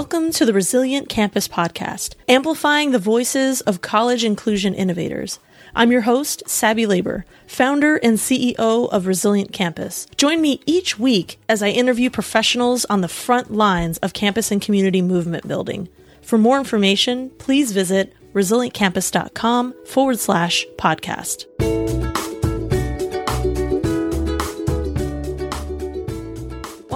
Welcome to the Resilient Campus Podcast, amplifying the voices of college inclusion innovators. I'm your host, Sabby Labor, founder and CEO of Resilient Campus. Join me each week as I interview professionals on the front lines of campus and community movement building. For more information, please visit resilientcampus.com forward slash podcast.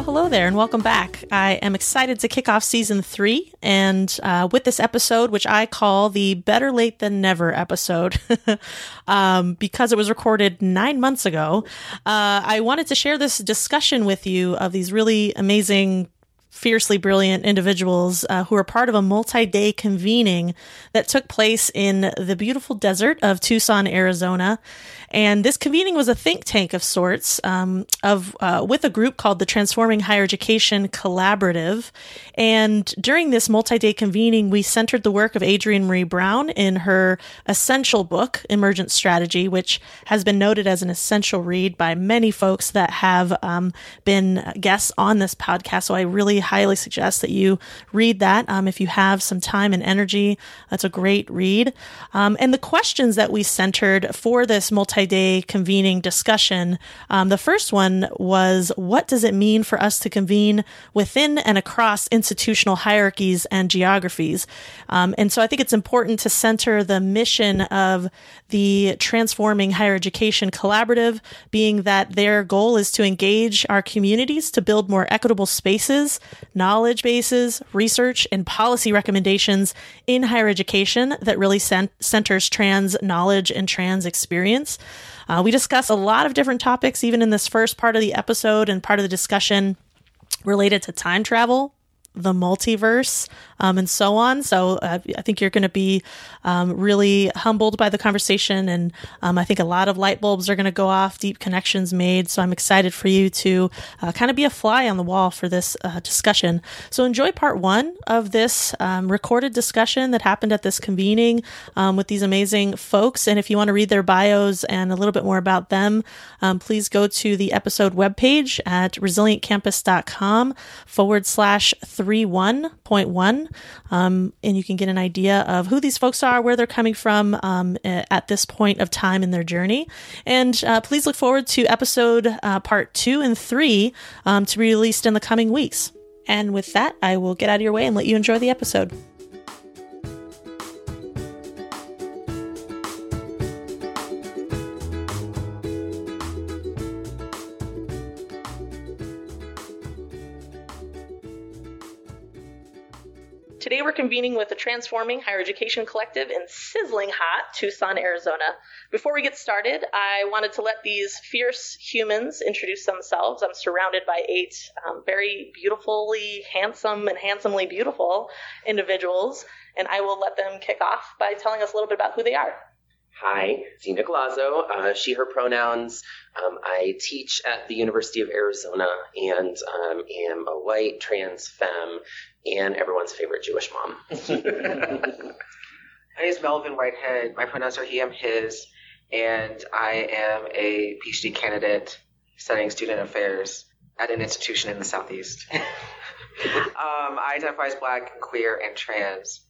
Hello there, and welcome back. I am excited to kick off season three, and uh, with this episode, which I call the Better Late Than Never episode, um, because it was recorded nine months ago, uh, I wanted to share this discussion with you of these really amazing fiercely brilliant individuals uh, who are part of a multi day convening that took place in the beautiful desert of Tucson, Arizona. And this convening was a think tank of sorts, um, of uh, with a group called the Transforming Higher Education Collaborative. And during this multi-day convening, we centered the work of Adrienne Maree Brown in her essential book, Emergent Strategy, which has been noted as an essential read by many folks that have um, been guests on this podcast. So I really highly suggest that you read that um, if you have some time and energy. That's a great read. Um, and the questions that we centered for this multi day convening discussion. Um, the first one was what does it mean for us to convene within and across institutional hierarchies and geographies? Um, and so I think it's important to center the mission of the Transforming Higher Education Collaborative, being that their goal is to engage our communities to build more equitable spaces, knowledge bases, research, and policy recommendations in higher education that really cent- centers trans knowledge and trans experience. Uh, we discuss a lot of different topics, even in this first part of the episode and part of the discussion related to time travel, the multiverse, um, and so on. So uh, I think you're going to be um, really humbled by the conversation, and um, I think a lot of light bulbs are going to go off, deep connections made. So I'm excited for you to uh, kind of be a fly on the wall for this uh, discussion. So enjoy part one of this um, recorded discussion that happened at this convening um, with these amazing folks. And if you want to read their bios and a little bit more about them, um, please go to the episode webpage at resilientcampus.com forward slash 31.1 um, and you can get an idea of who these folks are, where they're coming from um, at this point of time in their journey. And uh, please look forward to episode uh, part two and three um, to be released in the coming weeks. And with that, I will get out of your way and let you enjoy the episode. We're convening with the Transforming Higher Education Collective in sizzling hot Tucson, Arizona. Before we get started, I wanted to let these fierce humans introduce themselves. I'm surrounded by eight um, very beautifully handsome and handsomely beautiful individuals, and I will let them kick off by telling us a little bit about who they are. Hi, Z Nicolazzo, uh, she, her pronouns. Um, I teach at the University of Arizona and um, am a white trans femme and everyone's favorite Jewish mom. My name is Melvin Whitehead. My pronouns are he, him, his, and I am a PhD candidate studying student affairs at an institution in the Southeast. um, I identify as black, queer, and trans.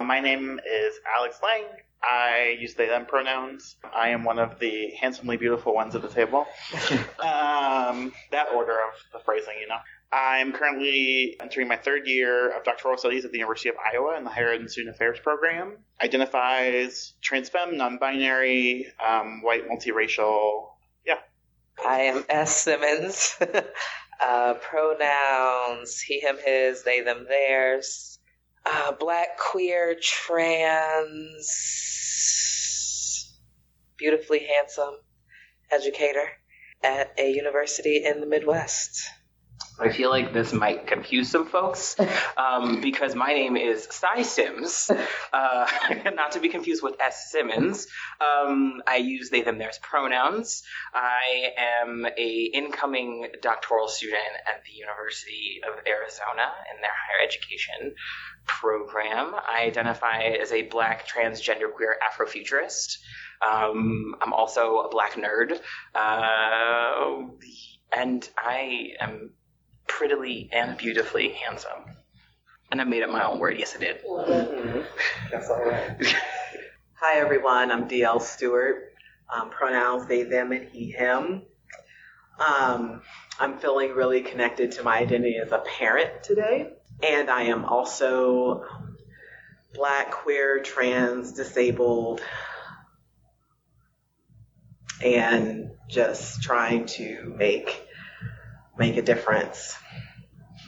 My name is Alex Lang. I use they them pronouns. I am one of the handsomely beautiful ones at the table. um, that order of the phrasing, you know. I'm currently entering my third year of doctoral studies at the University of Iowa in the Higher Ed and Student Affairs program. Identifies trans femme, non-binary, um, white, multiracial. Yeah. I am S. Simmons. uh, pronouns he, him, his, they, them, theirs. Uh, black, queer, trans, beautifully handsome educator at a university in the Midwest. I feel like this might confuse some folks um, because my name is Cy Sims, uh, not to be confused with S. Simmons. Um, I use they, them, theirs pronouns. I am a incoming doctoral student at the University of Arizona in their higher education program. I identify as a black transgender queer Afrofuturist. Um, I'm also a black nerd. Uh, and I am prettily and beautifully handsome. And I made up my own word. Yes, I did. That's all right. Hi, everyone. I'm DL Stewart. Um, pronouns they, them, and he, him. Um, I'm feeling really connected to my identity as a parent today. And I am also black, queer, trans, disabled, and just trying to make make a difference.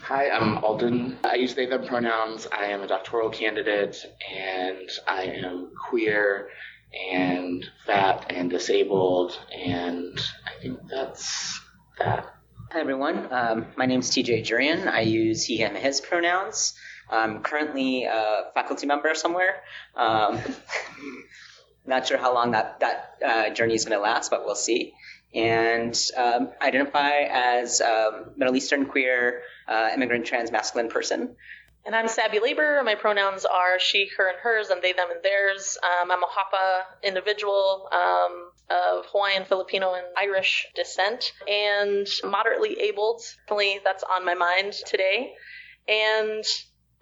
Hi, I'm Alden. I use they, them pronouns. I am a doctoral candidate and I am queer and fat and disabled, and I think that's that. Hi everyone, um, my name is TJ Jourian. I use he, him, his pronouns. I'm currently a faculty member somewhere. Um, not sure how long that, that uh, journey is going to last, but we'll see. And um, identify as um, Middle Eastern queer, uh, immigrant, trans, masculine person. And I'm Sabby Labor. My pronouns are she, her, and hers, and they, them, and theirs. Um, I'm a Hapa individual um, of Hawaiian, Filipino, and Irish descent, and moderately abled. Definitely, that's on my mind today. And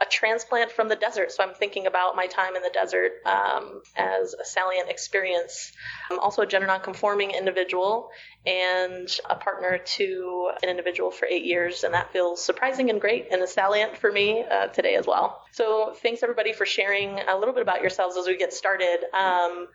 a transplant from the desert. So I'm thinking about my time in the desert um, as a salient experience. I'm also a gender nonconforming individual and a partner to an individual for eight years, and that feels surprising and great and a salient for me uh, today as well. So thanks everybody for sharing a little bit about yourselves as we get started. Um,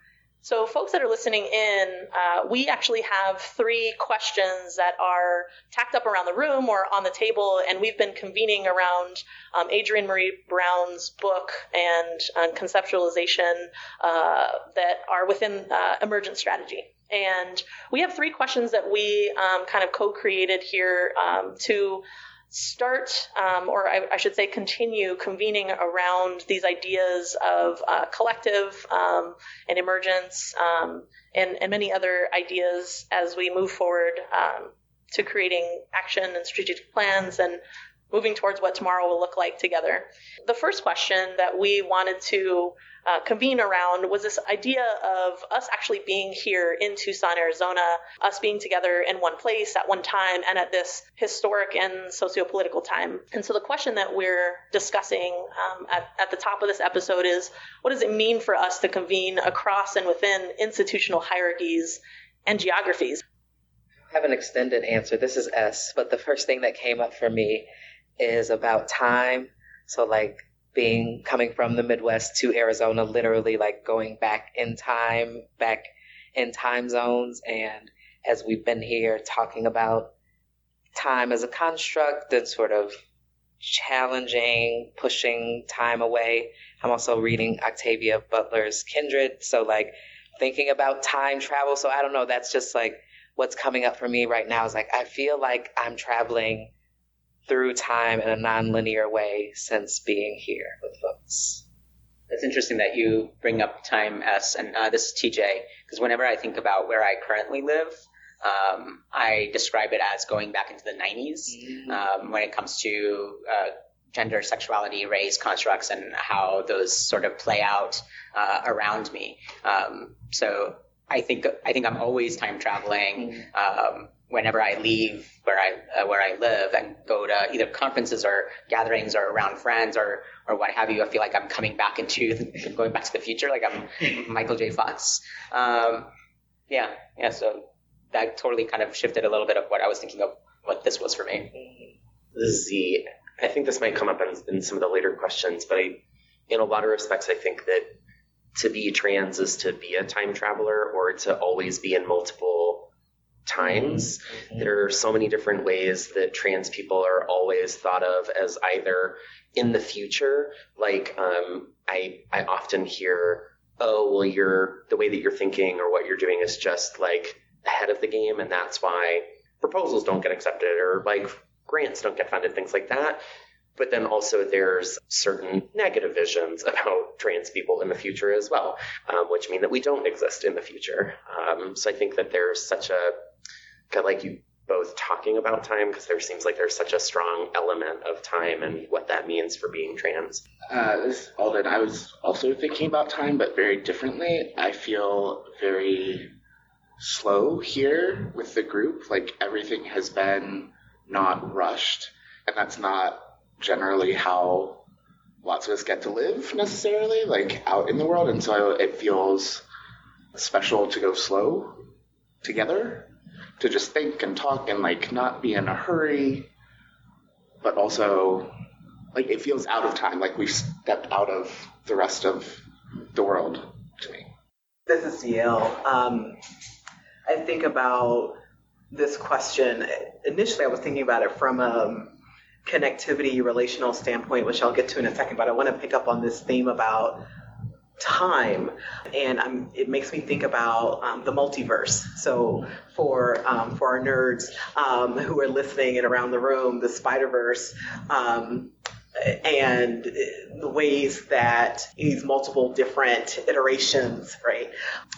so, folks that are listening in, uh, we actually have three questions that are tacked up around the room or on the table, and we've been convening around um, Adrienne Maree Brown's book and conceptualization uh, that are within uh, emergent strategy. And we have three questions that we um, kind of co created here um, to start, um, or I, I, should say, continue convening around these ideas of uh, collective um, and emergence um, and, and, many other ideas as we move forward um, to creating action and strategic plans and moving towards what tomorrow will look like together. The first question that we wanted to uh, convene around was this idea of us actually being here in Tucson, Arizona, us being together in one place at one time and at this historic and socio-political time. And so the question that we're discussing um, at, at the top of this episode is what does it mean for us to convene across and within institutional hierarchies and geographies? I have an extended answer. This is S, but the first thing that came up for me is about time. So like being coming from the Midwest to Arizona, literally like going back in time, back in time zones. And as we've been here talking about time as a construct and sort of challenging, pushing time away, I'm also reading Octavia Butler's Kindred. So, like, thinking about time travel. So, I don't know, that's just like what's coming up for me right now is like, I feel like I'm traveling through time in a nonlinear way since being here with folks. It's interesting that you bring up time S, and uh, this is TJ, because whenever I think about where I currently live, um, I describe it as going back into the 90s mm-hmm. um, when it comes to uh, gender, sexuality, race constructs, and how those sort of play out uh, around me. Um, so I think I think I'm always time traveling. Mm-hmm. Whenever I leave where I uh, where I live and go to either conferences or gatherings or around friends or or what have you, I feel like I'm coming back into the, going back to the future, like I'm Michael J. Fox. Um, yeah, yeah. So that totally kind of shifted a little bit of what I was thinking of what this was for me. Z. I think this might come up in, in some of the later questions, but I, in a lot of respects, I think that to be trans is to be a time traveler or to always be in multiple times. Mm-hmm. There are so many different ways that trans people are always thought of as either in the future, like um, I I often hear, oh well, you're the way that you're thinking or what you're doing is just like ahead of the game, and that's why proposals don't get accepted or like grants don't get funded, things like that. But then also there's certain negative visions about trans people in the future as well, um, which mean that we don't exist in the future. Um, so I think that there's such a of like you both talking about time because there seems like there's such a strong element of time and what that means for being trans. Uh, Alden, I was also thinking about time, but very differently. I feel very slow here with the group. Like everything has been not rushed, and that's not generally how lots of us get to live necessarily, like out in the world, and so it feels special to go slow together, to just think and talk and like not be in a hurry, but also like it feels out of time, like we've stepped out of the rest of the world to me. This is DL. Um, I think about this question. Initially, I was thinking about it from a connectivity relational standpoint, which I'll get to in a second, but I want to pick up on this theme about time and it makes me think about um, the multiverse so for um, for our nerds um, who are listening and around the room the spider verse um, and the ways that these multiple different iterations, right,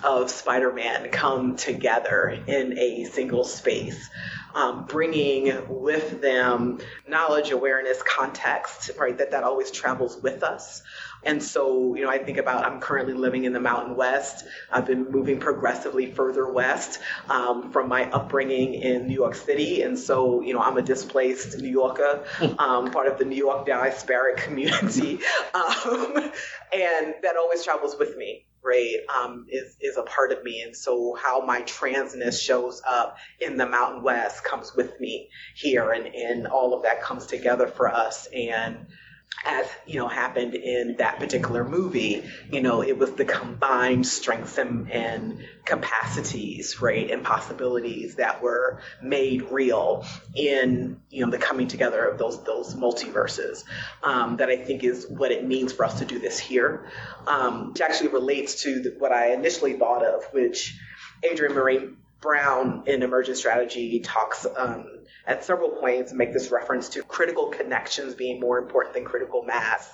of Spider-Man come together in a single space, um, bringing with them knowledge, awareness, context, right, that that always travels with us. And so, you know, I think about I'm currently living in the Mountain West. I've been moving progressively further west um, from my upbringing in New York City. And so, you know, I'm a displaced New Yorker, um, part of the New York diasporic community. Um, and that always travels with me. Right, um, is is a part of me, and so how my transness shows up in the Mountain West comes with me here, and and all of that comes together for us. And as you know happened in that particular movie you know it was the combined strengths and, and, capacities right and possibilities that were made real in you know the coming together of those those multiverses um, that i think is what it means for us to do this here um, which actually relates to what i initially thought of which adrienne maree brown in emergent strategy talks um, at several points make this reference to critical connections being more important than critical mass.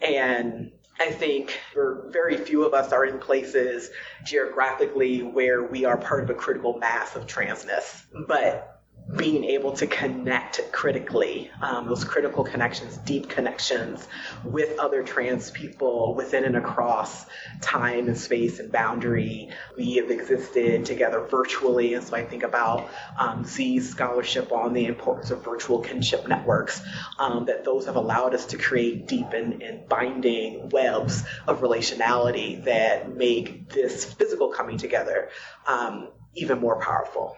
And I think very few of us are in places geographically where we are part of a critical mass of transness. But being able to connect critically, um, those critical connections, deep connections with other trans people within and across time and space and boundary. We have existed together virtually, and so I think about um, Z's scholarship on the importance of virtual kinship networks, um, that those have allowed us to create deep and, and binding webs of relationality that make this physical coming together um, even more powerful.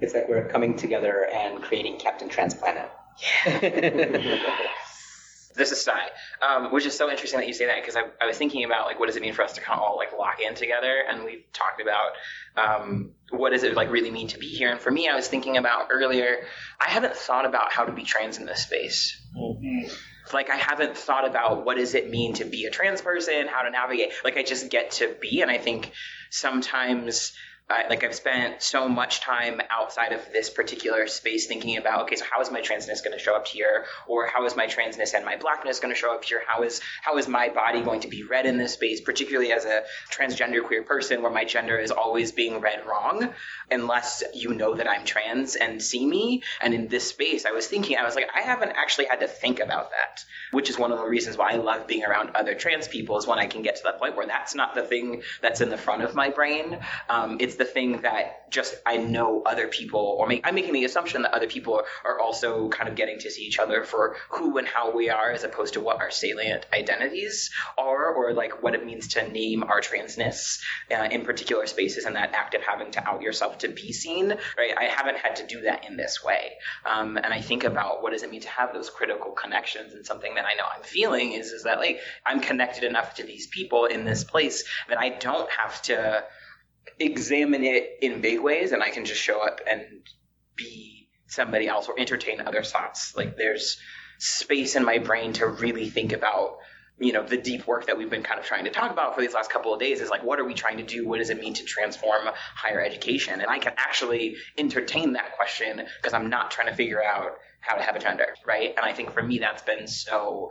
It's like we're coming together and creating Captain Transplanet. Yeah. this is Cy, um, which is so interesting that you say that because I, I, was thinking about like what does it mean for us to kind of all like lock in together, and we've talked about um, what does it like really mean to be here. And for me, I was thinking about earlier, I haven't thought about how to be trans in this space. Mm-hmm. Like I haven't thought about what does it mean to be a trans person, how to navigate. Like I just get to be, and I think sometimes I, like I've spent so much time outside of this particular space thinking about okay so how is my transness going to show up here? Or how is my transness and my blackness going to show up here? How is how is my body going to be read in this space particularly as a transgender queer person where my gender is always being read wrong unless you know that I'm trans and see me? And in this space I was thinking I was like I haven't actually had to think about that which is one of the reasons why I love being around other trans people is when I can get to that point where that's not the thing that's in the front of my brain. Um, it's the thing that just I know other people, or make, I'm making the assumption that other people are also kind of getting to see each other for who and how we are, as opposed to what our salient identities are, or like what it means to name our transness uh, in particular spaces, and that act of having to out yourself to be seen. Right? I haven't had to do that in this way, um, and I think about what does it mean to have those critical connections, and something that I know I'm feeling is is that like I'm connected enough to these people in this place that I don't have to examine it in big ways and I can just show up and be somebody else or entertain other thoughts. Like there's space in my brain to really think about, you know, the deep work that we've been kind of trying to talk about for these last couple of days is like, what are we trying to do? What does it mean to transform higher education? And I can actually entertain that question because I'm not trying to figure out how to have a gender, right? And I think for me, that's been so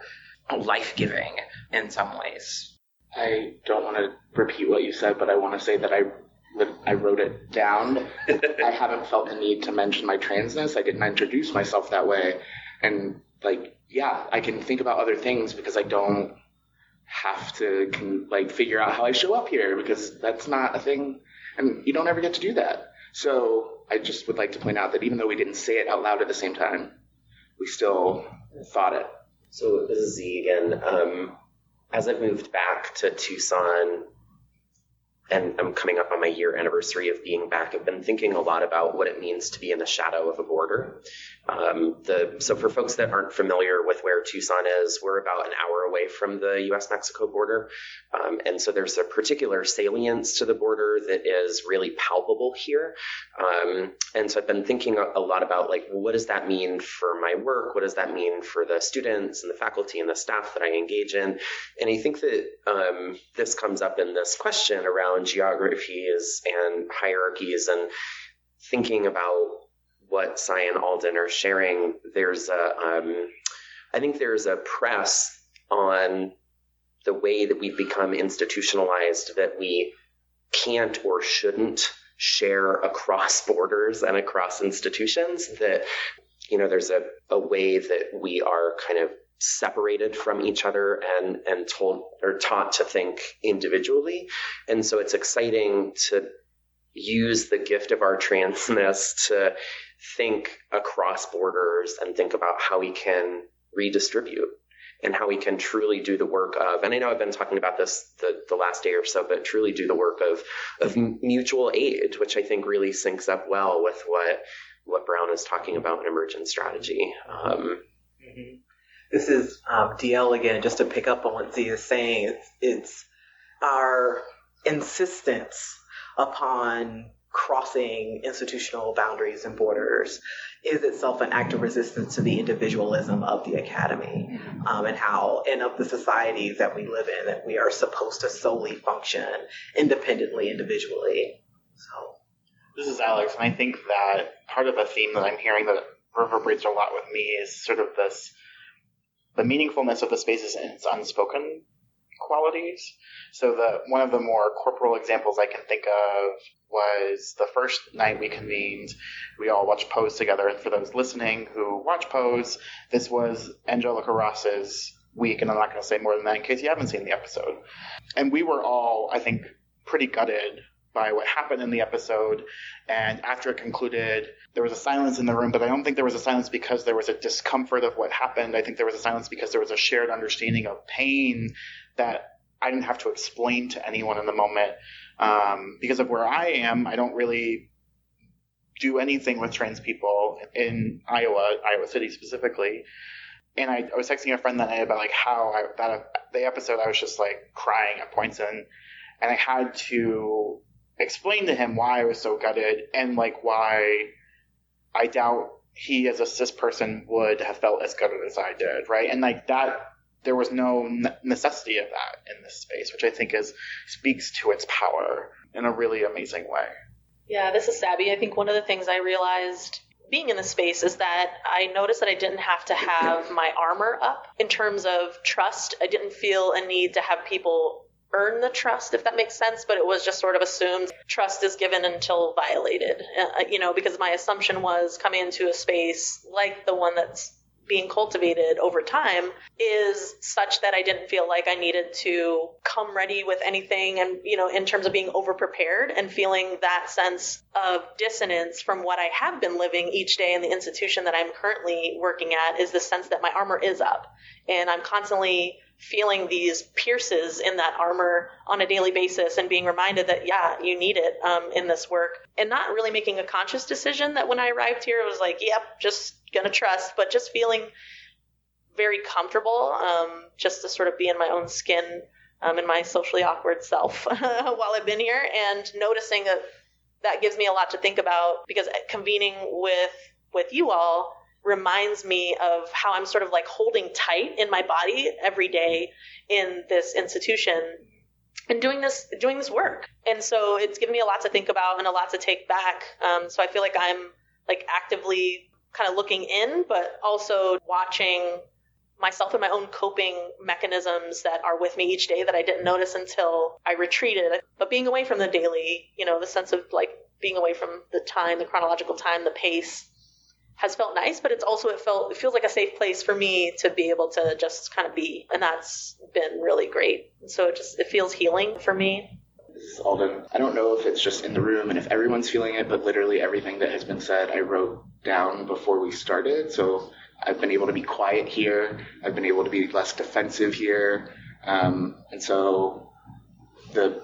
life giving in some ways. I don't want to repeat what you said, but I want to say that I I wrote it down. I haven't felt the need to mention my transness. I didn't introduce myself that way. And like, yeah, I can think about other things because I don't have to can, like figure out how I show up here because that's not a thing, and you don't ever get to do that. So I just would like to point out that even though we didn't say it out loud at the same time, we still thought it So this is Z again. Um, as I've moved back to Tucson, and I'm coming up on my year anniversary of being back, I've been thinking a lot about what it means to be in the shadow of a border. Um, the, so for folks that aren't familiar with where Tucson is, we're about an hour away from the U.S.-Mexico border, um, and so there's a particular salience to the border that is really palpable here. Um, and so I've been thinking a, lot about like, what does that mean for my work? What does that mean for the students and the faculty and the staff that I engage in? And I think that um, this comes up in this question around geographies and hierarchies and thinking about what Cy and Alden are sharing. There's a, um, I think there's a press on the way that we've become institutionalized that we can't or shouldn't share across borders and across institutions that you know there's a, a way that we are kind of separated from each other and and told or taught to think individually and so it's exciting to use the gift of our transness to think across borders and think about how we can redistribute and how we can truly do the work of and i know i've been talking about this the, the last day or so but truly do the work of of mutual aid which i think really syncs up well with what what brown is talking about in emergent strategy um, mm-hmm. this is um, dl again just to pick up on what z is saying it's, it's our insistence upon crossing institutional boundaries and borders is itself an act of resistance to the individualism of the academy um, and how and of the societies that we live in that we are supposed to solely function independently individually. So. This is alex and i think that part of a theme that i'm hearing that reverberates a lot with me is sort of this the meaningfulness of the spaces and its unspoken qualities. So the one of the more corporal examples I can think of was the first night we convened. We all watched Pose together, and for those listening who watch Pose, this was Angelica Ross's week, and I'm not going to say more than that in case you haven't seen the episode. And we were all, I think, pretty gutted by what happened in the episode. And after it concluded, there was a silence in the room, but I don't think there was a silence because there was a discomfort of what happened. I think there was a silence because there was a shared understanding of pain that I didn't have to explain to anyone in the moment. Um, because of where I am, I don't really do anything with trans people in Iowa, Iowa City specifically. And I, I was texting a friend that night about like how I, that the episode I was just like crying at points in, and I had to explain to him why I was so gutted and like why I doubt he as a cis person would have felt as gutted as I did, right? And like that there was no necessity of that in this space, which I think is speaks to its power in a really amazing way. Yeah, this is Sabby. I think one of the things I realized being in the space is that I noticed that I didn't have to have my armor up in terms of trust. I didn't feel a need to have people earn the trust, if that makes sense, but it was just sort of assumed trust is given until violated. Uh, you know, because my assumption was coming into a space like the one that's being cultivated over time is such that I didn't feel like I needed to come ready with anything and, you know, in terms of being over prepared and feeling that sense of dissonance from what I have been living each day in the institution that I'm currently working at is the sense that my armor is up and I'm constantly feeling these pierces in that armor on a daily basis and being reminded that yeah you need it um, in this work. And not really making a conscious decision that when i arrived here it was like yep just gonna trust but just feeling very comfortable um, just to sort of be in my own skin um, in my socially awkward self while i've been here and noticing that that gives me a lot to think about because convening with with you all reminds me of how I'm sort of like holding tight in my body every day in this institution and doing this doing this work. And so it's given me a lot to think about and a lot to take back. Um, so I feel like I'm like actively kind of looking in, but also watching myself and my own coping mechanisms that are with me each day that I didn't notice until I retreated. But being away from the daily, you know, the sense of like being away from the time, the chronological time, the pace, has felt nice, but it's also it felt it feels like a safe place for me to be able to just kind of be, and that's been really great. So it just it feels healing for me. Alden. I don't know if it's just in the room and if everyone's feeling it, but literally everything that has been said, I wrote down before we started. So I've been able to be quiet here. I've been able to be less defensive here. Um, and so the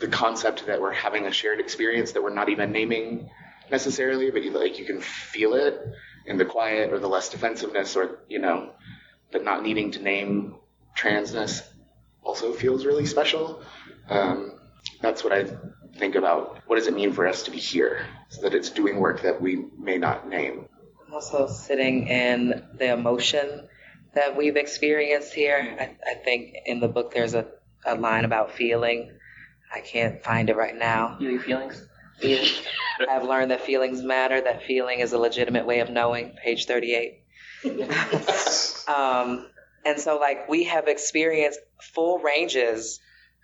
the concept that we're having a shared experience that we're not even naming necessarily, but you, like you can feel it in the quiet or the less defensiveness or you know, but not needing to name transness also feels really special. Um, that's what I think about. What does it mean for us to be here? So that it's doing work that we may not name. Also, sitting in the emotion that we've experienced here. I, I think in the book there's a, a line about feeling. I can't find it right now. Feeling feelings. I've learned that feelings matter, that feeling is a legitimate way of knowing, page 38. um, and so, like, we have experienced full ranges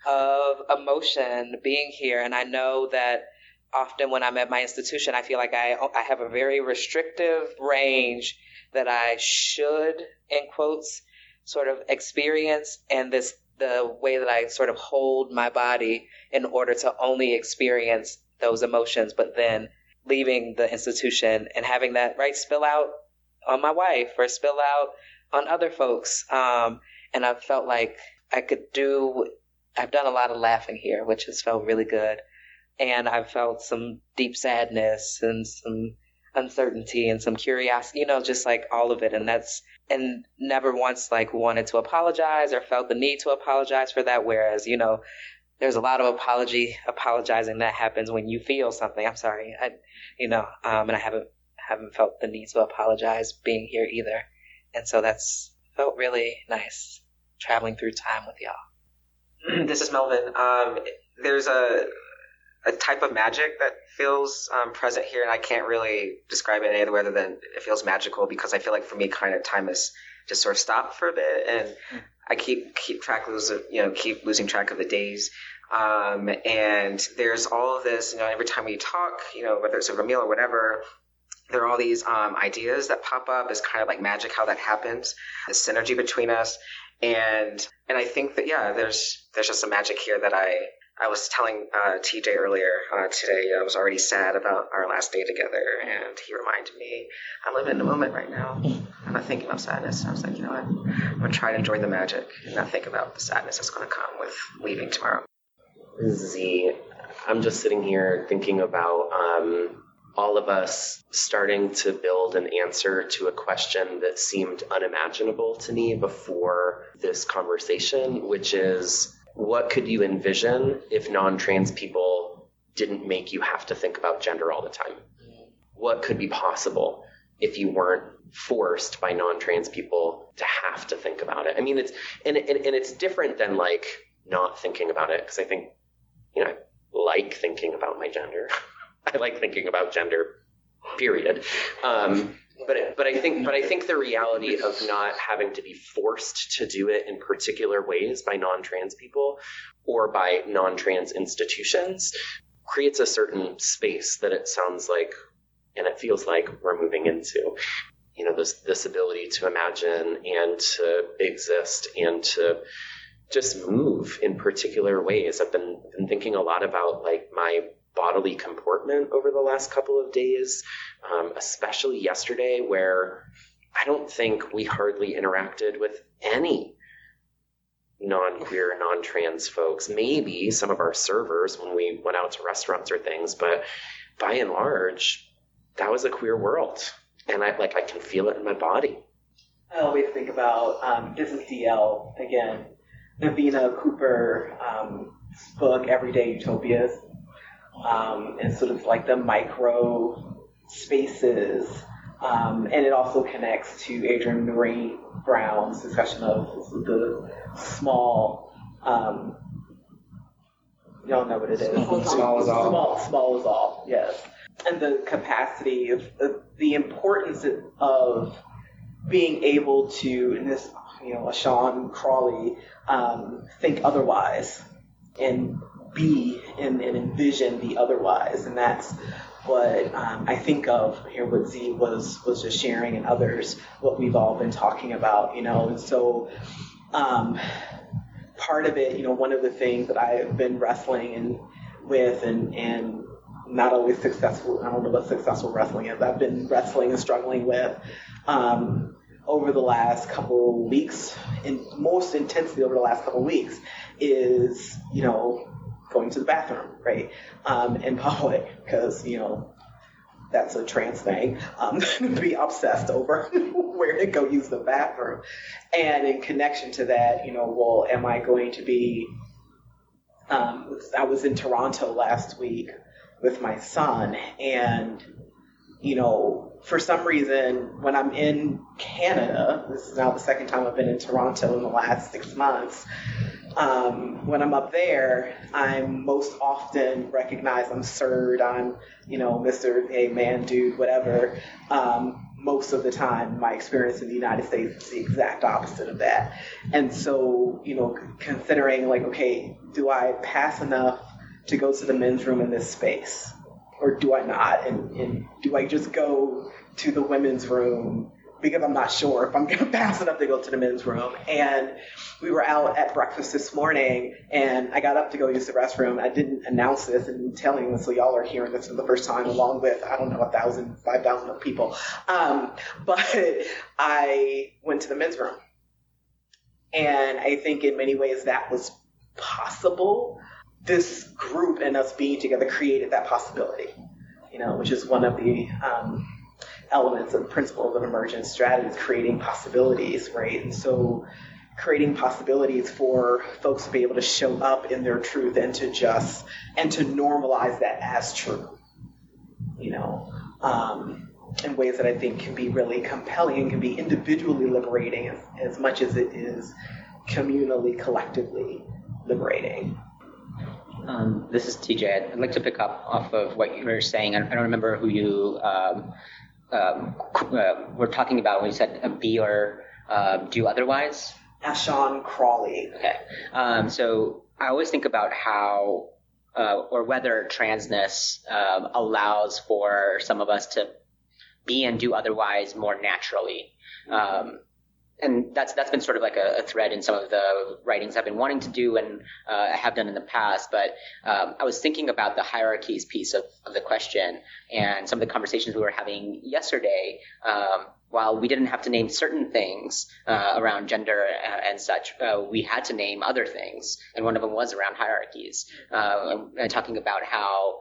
of emotion being here. And I know that often when I'm at my institution, I feel like I, I have a very restrictive range that I should, in quotes, sort of experience. And this, the way that I sort of hold my body in order to only experience those emotions, but then leaving the institution and having that right spill out on my wife or spill out on other folks. Um, and I felt like I could do, I've done a lot of laughing here, which has felt really good. And I've felt some deep sadness and some uncertainty and some curiosity, you know, just like all of it. And that's, and never once like wanted to apologize or felt the need to apologize for that. Whereas, you know, there's a lot of apology, apologizing that happens when you feel something. I'm sorry. I, you know, um, and I haven't, haven't felt the need to apologize being here either. And so that's felt really nice traveling through time with y'all. this is Melvin. Um, there's a a type of magic that feels um, present here, and I can't really describe it any other way other than it feels magical because I feel like for me, kind of time has just sort of stopped for a bit, and I keep keep track of you know keep losing track of the days. Um, and there's all of this, you know, every time we talk, you know, whether it's over a meal or whatever, there are all these um, ideas that pop up. It's kind of like magic how that happens, the synergy between us, and and I think that yeah, there's there's just a magic here that I I was telling uh, TJ earlier uh, today. I was already sad about our last day together, and he reminded me I'm living in the moment right now. Not thinking about sadness. And I was like, you know what? I'm gonna try to enjoy the magic and not think about the sadness that's gonna come with leaving tomorrow. Z, I'm just sitting here thinking about um, all of us starting to build an answer to a question that seemed unimaginable to me before this conversation, which is what could you envision if non trans people didn't make you have to think about gender all the time? What could be possible if you weren't forced by non trans people to have to think about it? I mean, it's, and, and, and it's different than like not thinking about it because I think, you know, I like thinking about my gender. I like thinking about gender, period. Um, but but I think but I think the reality of not having to be forced to do it in particular ways by non-trans people or by non-trans institutions creates a certain space that it sounds like and it feels like we're moving into. You know, this this ability to imagine and to exist and to just move in particular ways. I've been been thinking a lot about like my bodily comportment over the last couple of days, um, especially yesterday, where I don't think we hardly interacted with any non queer, non trans folks. Maybe some of our servers when we went out to restaurants or things, but by and large, that was a queer world. And I like I can feel it in my body. I always think about um, this is DL again, Davina Cooper um, book Everyday Utopias um, and sort of like the micro spaces. Um, and it also connects to Adrienne Maree Brown's discussion of the small, um, y'all know what it is. Small is all. Small, small is all, yes. And the capacity of, of the importance of being able to, in this, you know, Ashon Crawley, um, think otherwise and be and, and envision the otherwise. And that's what um, I think of here. What Z was was just sharing, and others what we've all been talking about. You know, and so um, part of it, you know, one of the things that I've been wrestling and with and and not always successful. I don't know what successful wrestling is. I've been wrestling and struggling with um, over the last couple weeks, and most intensely over the last couple weeks, is you know going to the bathroom, right, um, in public, because you know that's a trans thing, um, be obsessed over where to go use the bathroom. And in connection to that, you know, well, am I going to be, um, I was in Toronto last week with my son, and, you know, for some reason, when I'm in Canada, this is now the second time I've been in Toronto in the last six months, um, when I'm up there, I'm most often recognized. I'm sirred. I'm, you know, Mr. Hey man, dude, whatever. Um, most of the time, my experience in the United States is the exact opposite of that. And so, you know, considering like, okay, do I pass enough to go to the men's room in this space, or do I not? And, and do I just go to the women's room? because I'm not sure if I'm going to pass enough to go to the men's room. And we were out at breakfast this morning, and I got up to go use the restroom. I didn't announce this and telling this, so y'all are hearing this for the first time, along with I don't know a thousand, five thousand people. Um, but I went to the men's room, and I think in many ways that was possible. This group and us being together created that possibility, you know, which is one of the um, elements and principles of emergent strategies, creating possibilities, right? And so creating possibilities for folks to be able to show up in their truth and to just and to normalize that as true you know um, in ways that i think can be really compelling and can be individually liberating as, as much as it is communally collectively liberating um, this is TJ. I'd like to pick up off of what you were saying. I don't remember who you um, um, uh, were talking about when you said be or uh, do otherwise. Ashon Crawley. Okay. Um, so I always think about how uh, or whether transness um, allows for some of us to be and do otherwise more naturally. Um, and that's that's been sort of like a, a, thread in some of the writings I've been wanting to do and uh, have done in the past. But um, I was thinking about the hierarchies piece of, of, the question and some of the conversations we were having yesterday. Um, while we didn't have to name certain things uh, around gender and such, uh, we had to name other things, and one of them was around hierarchies, uh, talking about how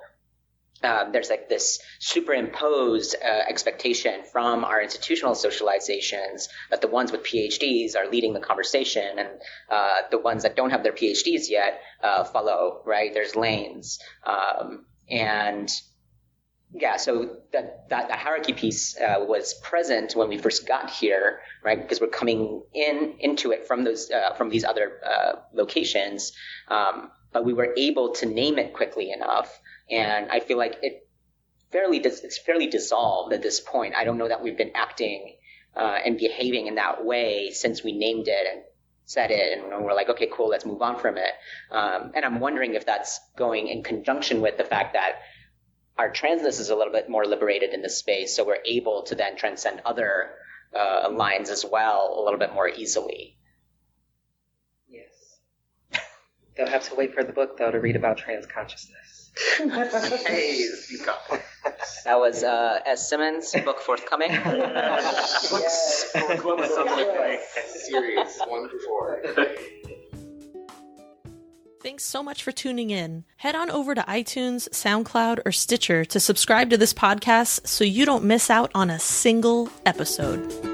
um, there's like this superimposed uh, expectation from our institutional socializations that the ones with PhDs are leading the conversation, and uh, the ones that don't have their PhDs yet uh, follow. Right? There's lanes, um, and yeah, so that that, that hierarchy piece uh, was present when we first got here, right? Because we're coming in into it from those uh, from these other uh, locations, um, but we were able to name it quickly enough and I feel like it fairly it's fairly dissolved at this point. I don't know that we've been acting uh, and behaving in that way since we named it and said it, and we're like, okay, cool, let's move on from it. Um, and I'm wondering if that's going in conjunction with the fact that our transness is a little bit more liberated in this space, so we're able to then transcend other uh, lines as well a little bit more easily. Yes. They'll have to wait for the book though to read about trans consciousness hey, speak. That was uh, S. Simmons, book forthcoming. Books series one through four. Thanks so much for tuning in. Head on over to iTunes, SoundCloud, or Stitcher to subscribe to this podcast so you don't miss out on a single episode.